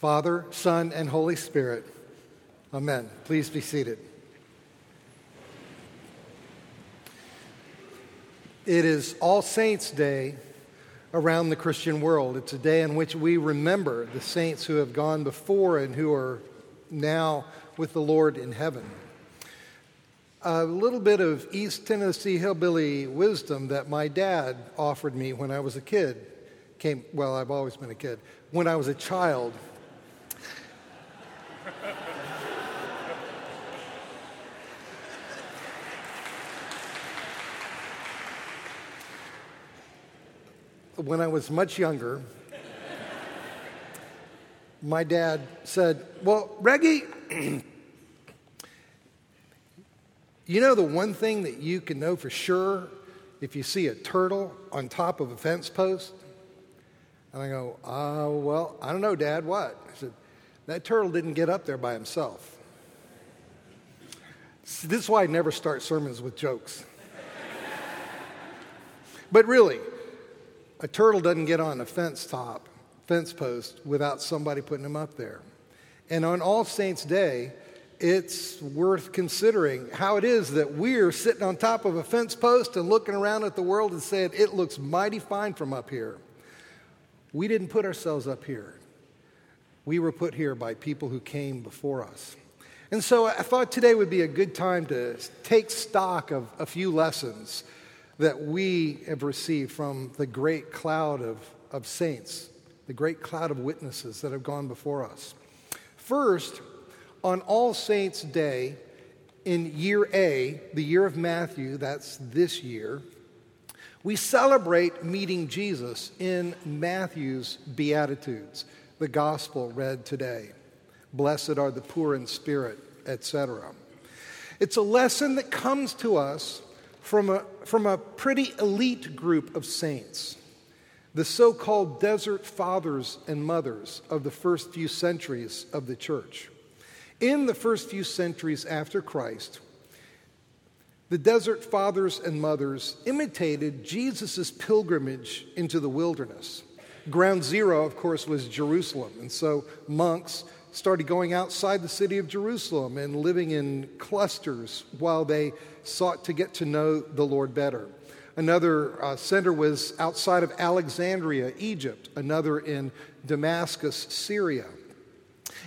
Father, Son, and Holy Spirit. Amen. Please be seated. It is All Saints' Day around the Christian world. It's a day in which we remember the saints who have gone before and who are now with the Lord in heaven. A little bit of East Tennessee hillbilly wisdom that my dad offered me when I was a kid came, well, I've always been a kid. When I was a child, when I was much younger, my dad said, Well, Reggie, you know the one thing that you can know for sure if you see a turtle on top of a fence post? And I go, uh, well, I don't know, Dad, what? I said, that turtle didn't get up there by himself. This is why I never start sermons with jokes. but really, a turtle doesn't get on a fence top, fence post, without somebody putting him up there. And on All Saints' Day, it's worth considering how it is that we're sitting on top of a fence post and looking around at the world and saying, it looks mighty fine from up here. We didn't put ourselves up here. We were put here by people who came before us. And so I thought today would be a good time to take stock of a few lessons that we have received from the great cloud of, of saints, the great cloud of witnesses that have gone before us. First, on All Saints' Day, in year A, the year of Matthew, that's this year, we celebrate meeting Jesus in Matthew's Beatitudes, the gospel read today. Blessed are the poor in spirit, etc. It's a lesson that comes to us from a, from a pretty elite group of saints, the so called desert fathers and mothers of the first few centuries of the church. In the first few centuries after Christ, the desert fathers and mothers imitated Jesus' pilgrimage into the wilderness. Ground zero, of course, was Jerusalem. And so monks started going outside the city of Jerusalem and living in clusters while they sought to get to know the Lord better. Another uh, center was outside of Alexandria, Egypt, another in Damascus, Syria.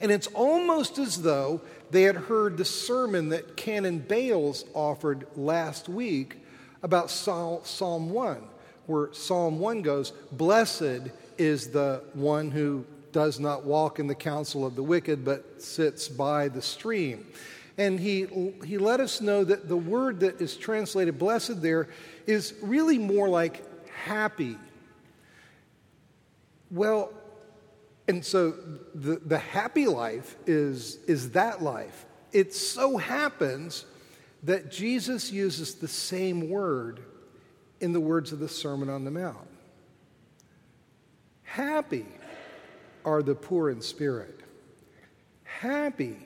And it's almost as though they had heard the sermon that Canon Bales offered last week about Psalm 1, where Psalm 1 goes, Blessed is the one who does not walk in the counsel of the wicked, but sits by the stream. And he, he let us know that the word that is translated blessed there is really more like happy. Well, and so the, the happy life is, is that life. It so happens that Jesus uses the same word in the words of the Sermon on the Mount. Happy are the poor in spirit. Happy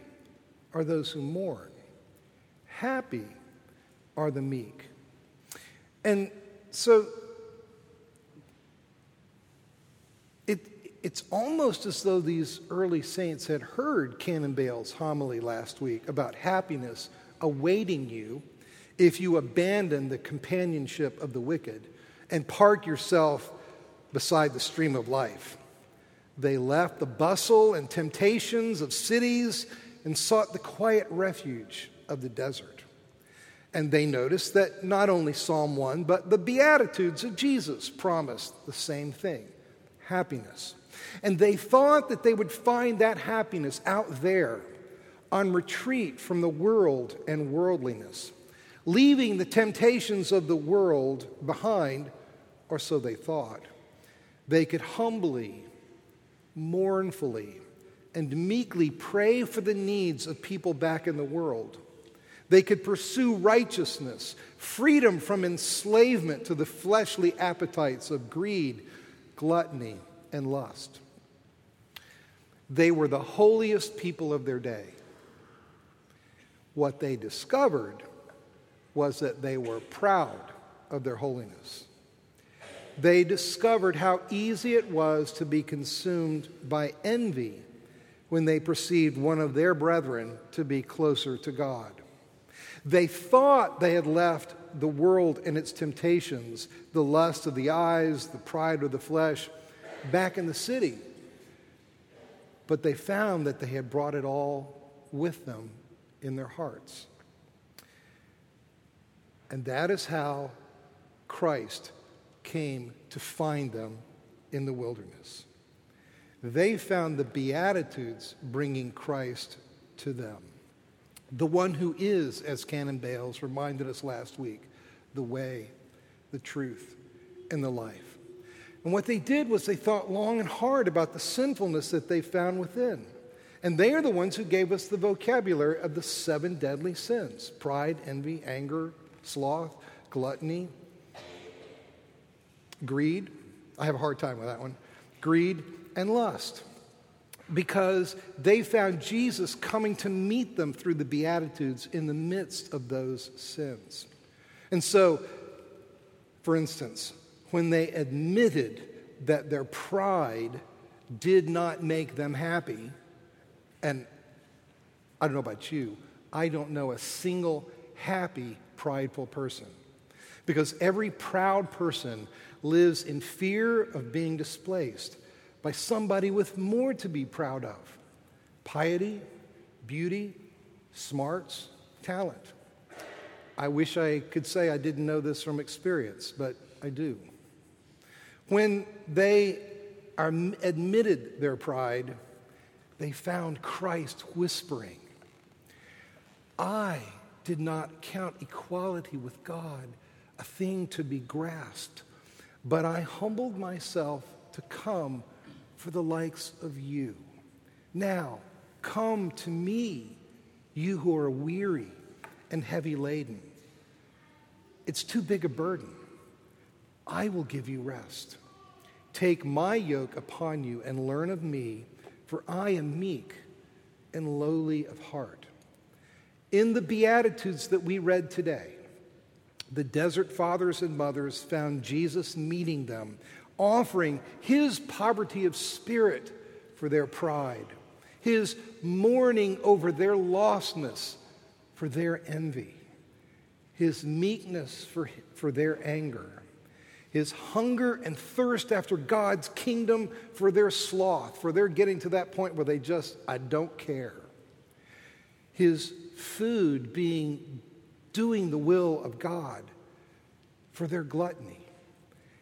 are those who mourn. Happy are the meek. And so it, it's almost as though these early saints had heard Canon Bale's homily last week about happiness awaiting you if you abandon the companionship of the wicked and park yourself beside the stream of life. They left the bustle and temptations of cities and sought the quiet refuge of the desert. And they noticed that not only Psalm 1, but the Beatitudes of Jesus promised the same thing happiness. And they thought that they would find that happiness out there on retreat from the world and worldliness, leaving the temptations of the world behind, or so they thought. They could humbly, mournfully, and meekly pray for the needs of people back in the world. They could pursue righteousness, freedom from enslavement to the fleshly appetites of greed, gluttony, and lust. They were the holiest people of their day. What they discovered was that they were proud of their holiness. They discovered how easy it was to be consumed by envy when they perceived one of their brethren to be closer to God. They thought they had left the world and its temptations, the lust of the eyes, the pride of the flesh, back in the city. But they found that they had brought it all with them in their hearts. And that is how Christ came to find them in the wilderness. They found the Beatitudes bringing Christ to them. The one who is, as Canon Bales reminded us last week, the way, the truth, and the life. And what they did was they thought long and hard about the sinfulness that they found within. And they are the ones who gave us the vocabulary of the seven deadly sins pride, envy, anger, sloth, gluttony, greed. I have a hard time with that one. Greed and lust. Because they found Jesus coming to meet them through the Beatitudes in the midst of those sins. And so, for instance, when they admitted that their pride did not make them happy, and I don't know about you, I don't know a single happy, prideful person. Because every proud person lives in fear of being displaced by somebody with more to be proud of piety, beauty, smarts, talent. I wish I could say I didn't know this from experience, but I do. When they are admitted their pride, they found Christ whispering, I did not count equality with God a thing to be grasped, but I humbled myself to come for the likes of you. Now, come to me, you who are weary and heavy laden. It's too big a burden. I will give you rest. Take my yoke upon you and learn of me, for I am meek and lowly of heart. In the Beatitudes that we read today, the desert fathers and mothers found Jesus meeting them, offering his poverty of spirit for their pride, his mourning over their lostness for their envy, his meekness for, for their anger, his hunger and thirst after God's kingdom for their sloth, for their getting to that point where they just, I don't care. His food being doing the will of God for their gluttony,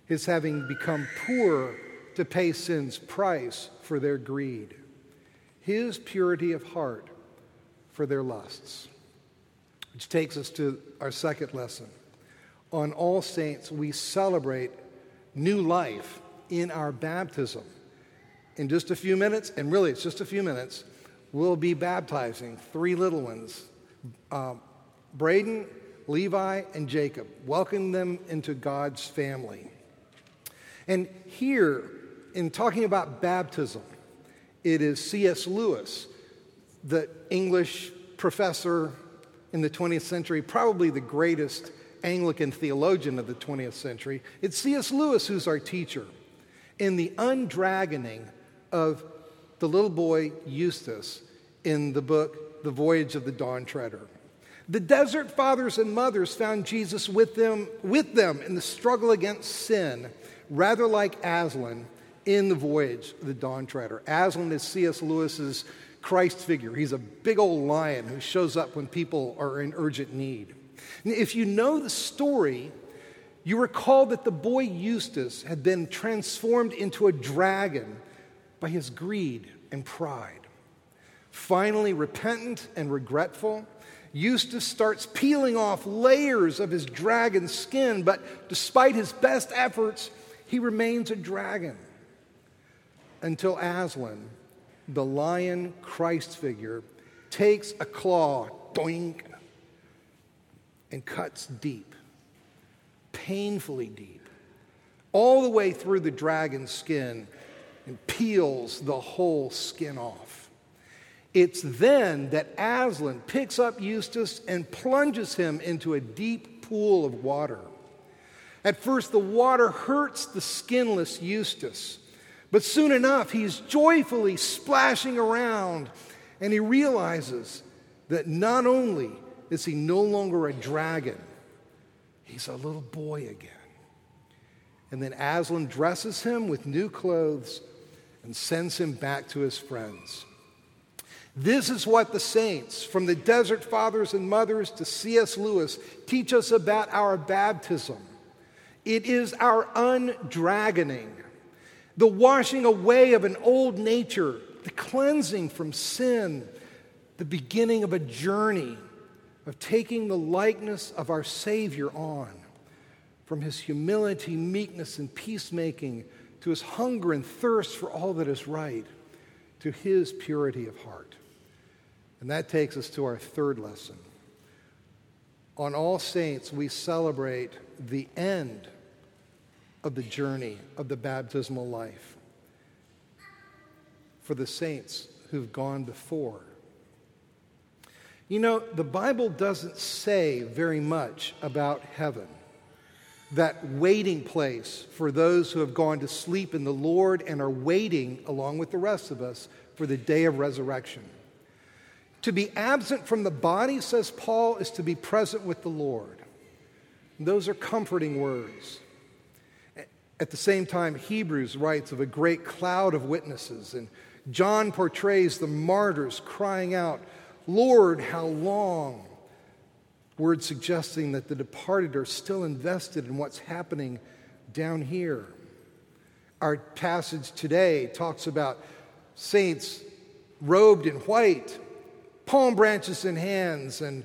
his having become poor to pay sin's price for their greed, his purity of heart for their lusts. Which takes us to our second lesson. On All Saints, we celebrate new life in our baptism. In just a few minutes, and really it's just a few minutes, we'll be baptizing three little ones uh, Braden, Levi, and Jacob. Welcome them into God's family. And here, in talking about baptism, it is C.S. Lewis, the English professor in the 20th century, probably the greatest Anglican theologian of the 20th century. It's C.S. Lewis who's our teacher in the undragoning of the little boy Eustace in the book The Voyage of the Dawn Treader. The desert fathers and mothers found Jesus with them, with them in the struggle against sin, rather like Aslan in the voyage of the Dawn Treader. Aslan is C.S. Lewis's Christ figure. He's a big old lion who shows up when people are in urgent need. And if you know the story, you recall that the boy Eustace had been transformed into a dragon by his greed and pride. Finally, repentant and regretful, Eustace starts peeling off layers of his dragon skin, but despite his best efforts, he remains a dragon until Aslan, the lion Christ figure, takes a claw, doink, and cuts deep, painfully deep, all the way through the dragon's skin and peels the whole skin off. It's then that Aslan picks up Eustace and plunges him into a deep pool of water. At first, the water hurts the skinless Eustace, But soon enough, he's joyfully splashing around and he realizes that not only is he no longer a dragon, he's a little boy again. And then Aslan dresses him with new clothes and sends him back to his friends. This is what the saints, from the desert fathers and mothers to C.S. Lewis, teach us about our baptism. It is our undragoning, the washing away of an old nature, the cleansing from sin, the beginning of a journey of taking the likeness of our Savior on, from his humility, meekness, and peacemaking to his hunger and thirst for all that is right, to his purity of heart. And that takes us to our third lesson. On All Saints, we celebrate the end of the journey of the baptismal life for the saints who've gone before. You know, the Bible doesn't say very much about heaven, that waiting place for those who have gone to sleep in the Lord and are waiting, along with the rest of us, for the day of resurrection. To be absent from the body, says Paul, is to be present with the Lord. And those are comforting words. At the same time, Hebrews writes of a great cloud of witnesses, and John portrays the martyrs crying out, Lord, how long? Words suggesting that the departed are still invested in what's happening down here. Our passage today talks about saints robed in white palm branches in hands, and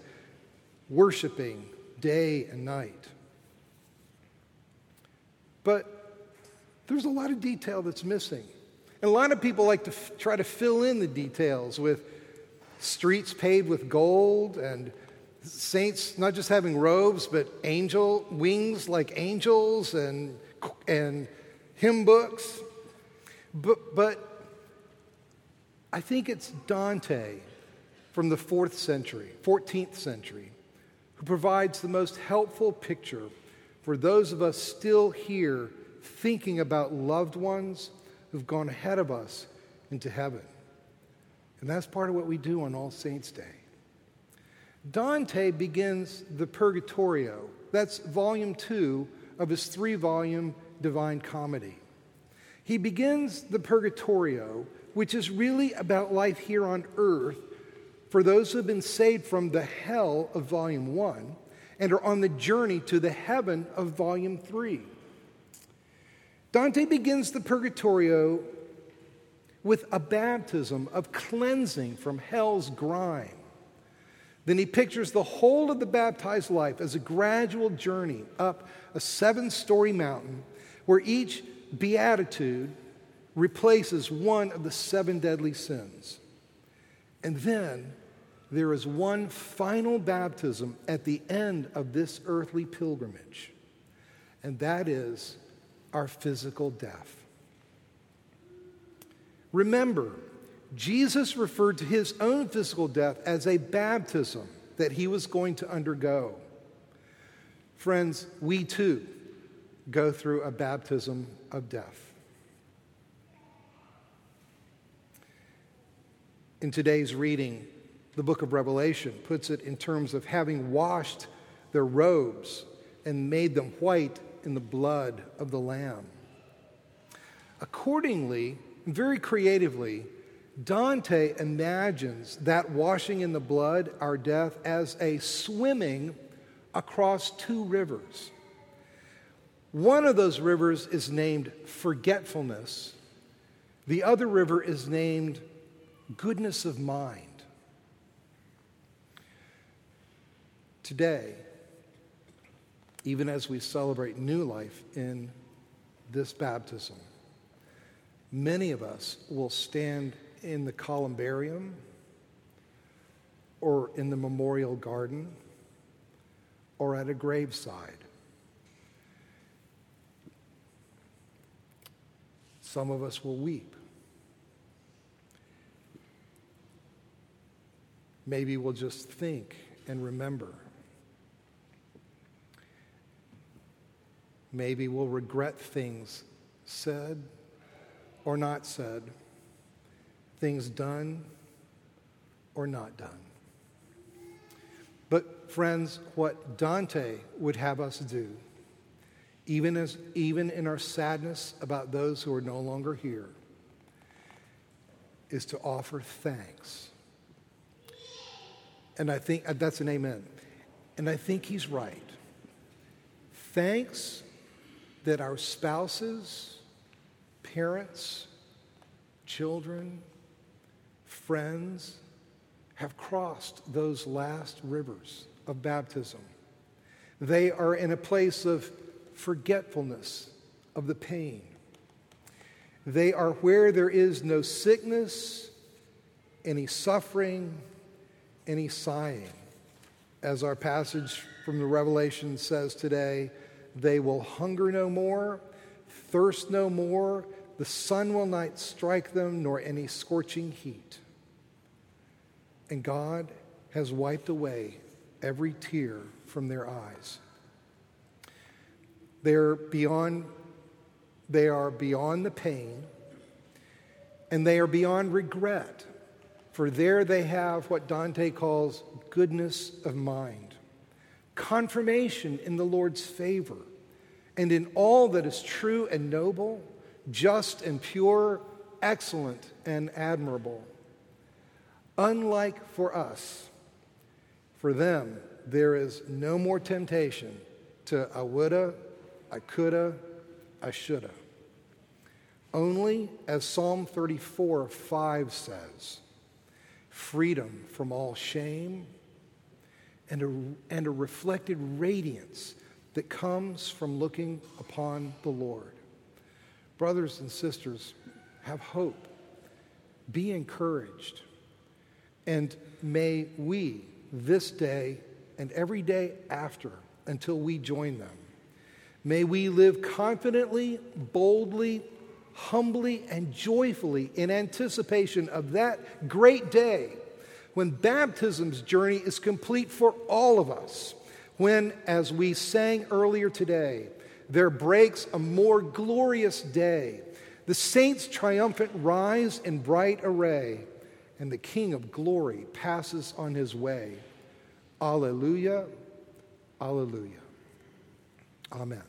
worshiping day and night. But there's a lot of detail that's missing. And a lot of people like to f- try to fill in the details with streets paved with gold and saints not just having robes, but angel wings like angels and, and hymn books. But, but I think it's Dante from the fourth century, 14th century, who provides the most helpful picture for those of us still here thinking about loved ones who've gone ahead of us into heaven. And that's part of what we do on All Saints' Day. Dante begins the Purgatorio. That's volume two of his three volume Divine Comedy. He begins the Purgatorio, which is really about life here on earth for those who have been saved from the hell of volume one and are on the journey to the heaven of volume three. Dante begins the Purgatorio with a baptism of cleansing from hell's grime. Then he pictures the whole of the baptized life as a gradual journey up a seven story mountain where each beatitude replaces one of the seven deadly sins. And then there is one final baptism at the end of this earthly pilgrimage, and that is our physical death. Remember, Jesus referred to his own physical death as a baptism that he was going to undergo. Friends, we too go through a baptism of death. In today's reading, the book of Revelation puts it in terms of having washed their robes and made them white in the blood of the Lamb. Accordingly, very creatively, Dante imagines that washing in the blood, our death, as a swimming across two rivers. One of those rivers is named forgetfulness, the other river is named goodness of mind. Today, even as we celebrate new life in this baptism, many of us will stand in the columbarium or in the memorial garden or at a graveside. Some of us will weep. Maybe we'll just think and remember. Maybe we'll regret things said or not said, things done or not done. But, friends, what Dante would have us do, even, as, even in our sadness about those who are no longer here, is to offer thanks. And I think uh, that's an amen. And I think he's right. Thanks that our spouses, parents, children, friends have crossed those last rivers of baptism. They are in a place of forgetfulness of the pain. They are where there is no sickness, any suffering, any sighing. As our passage from the Revelation says today, they will hunger no more, thirst no more, the sun will not strike them, nor any scorching heat. And God has wiped away every tear from their eyes. They're beyond, they are beyond the pain, and they are beyond regret, for there they have what Dante calls goodness of mind, confirmation in the Lord's favor, and in all that is true and noble, just and pure, excellent and admirable. Unlike for us, for them, there is no more temptation to I woulda, I coulda, I shoulda. Only, as Psalm 34 5 says, freedom from all shame and a, and a reflected radiance that comes from looking upon the Lord. Brothers and sisters, have hope, be encouraged. And may we, this day and every day after, until we join them, may we live confidently, boldly, humbly, and joyfully in anticipation of that great day when baptism's journey is complete for all of us. When, as we sang earlier today, there breaks a more glorious day. The saints triumphant rise in bright array and the King of glory passes on his way. Alleluia, alleluia. Amen.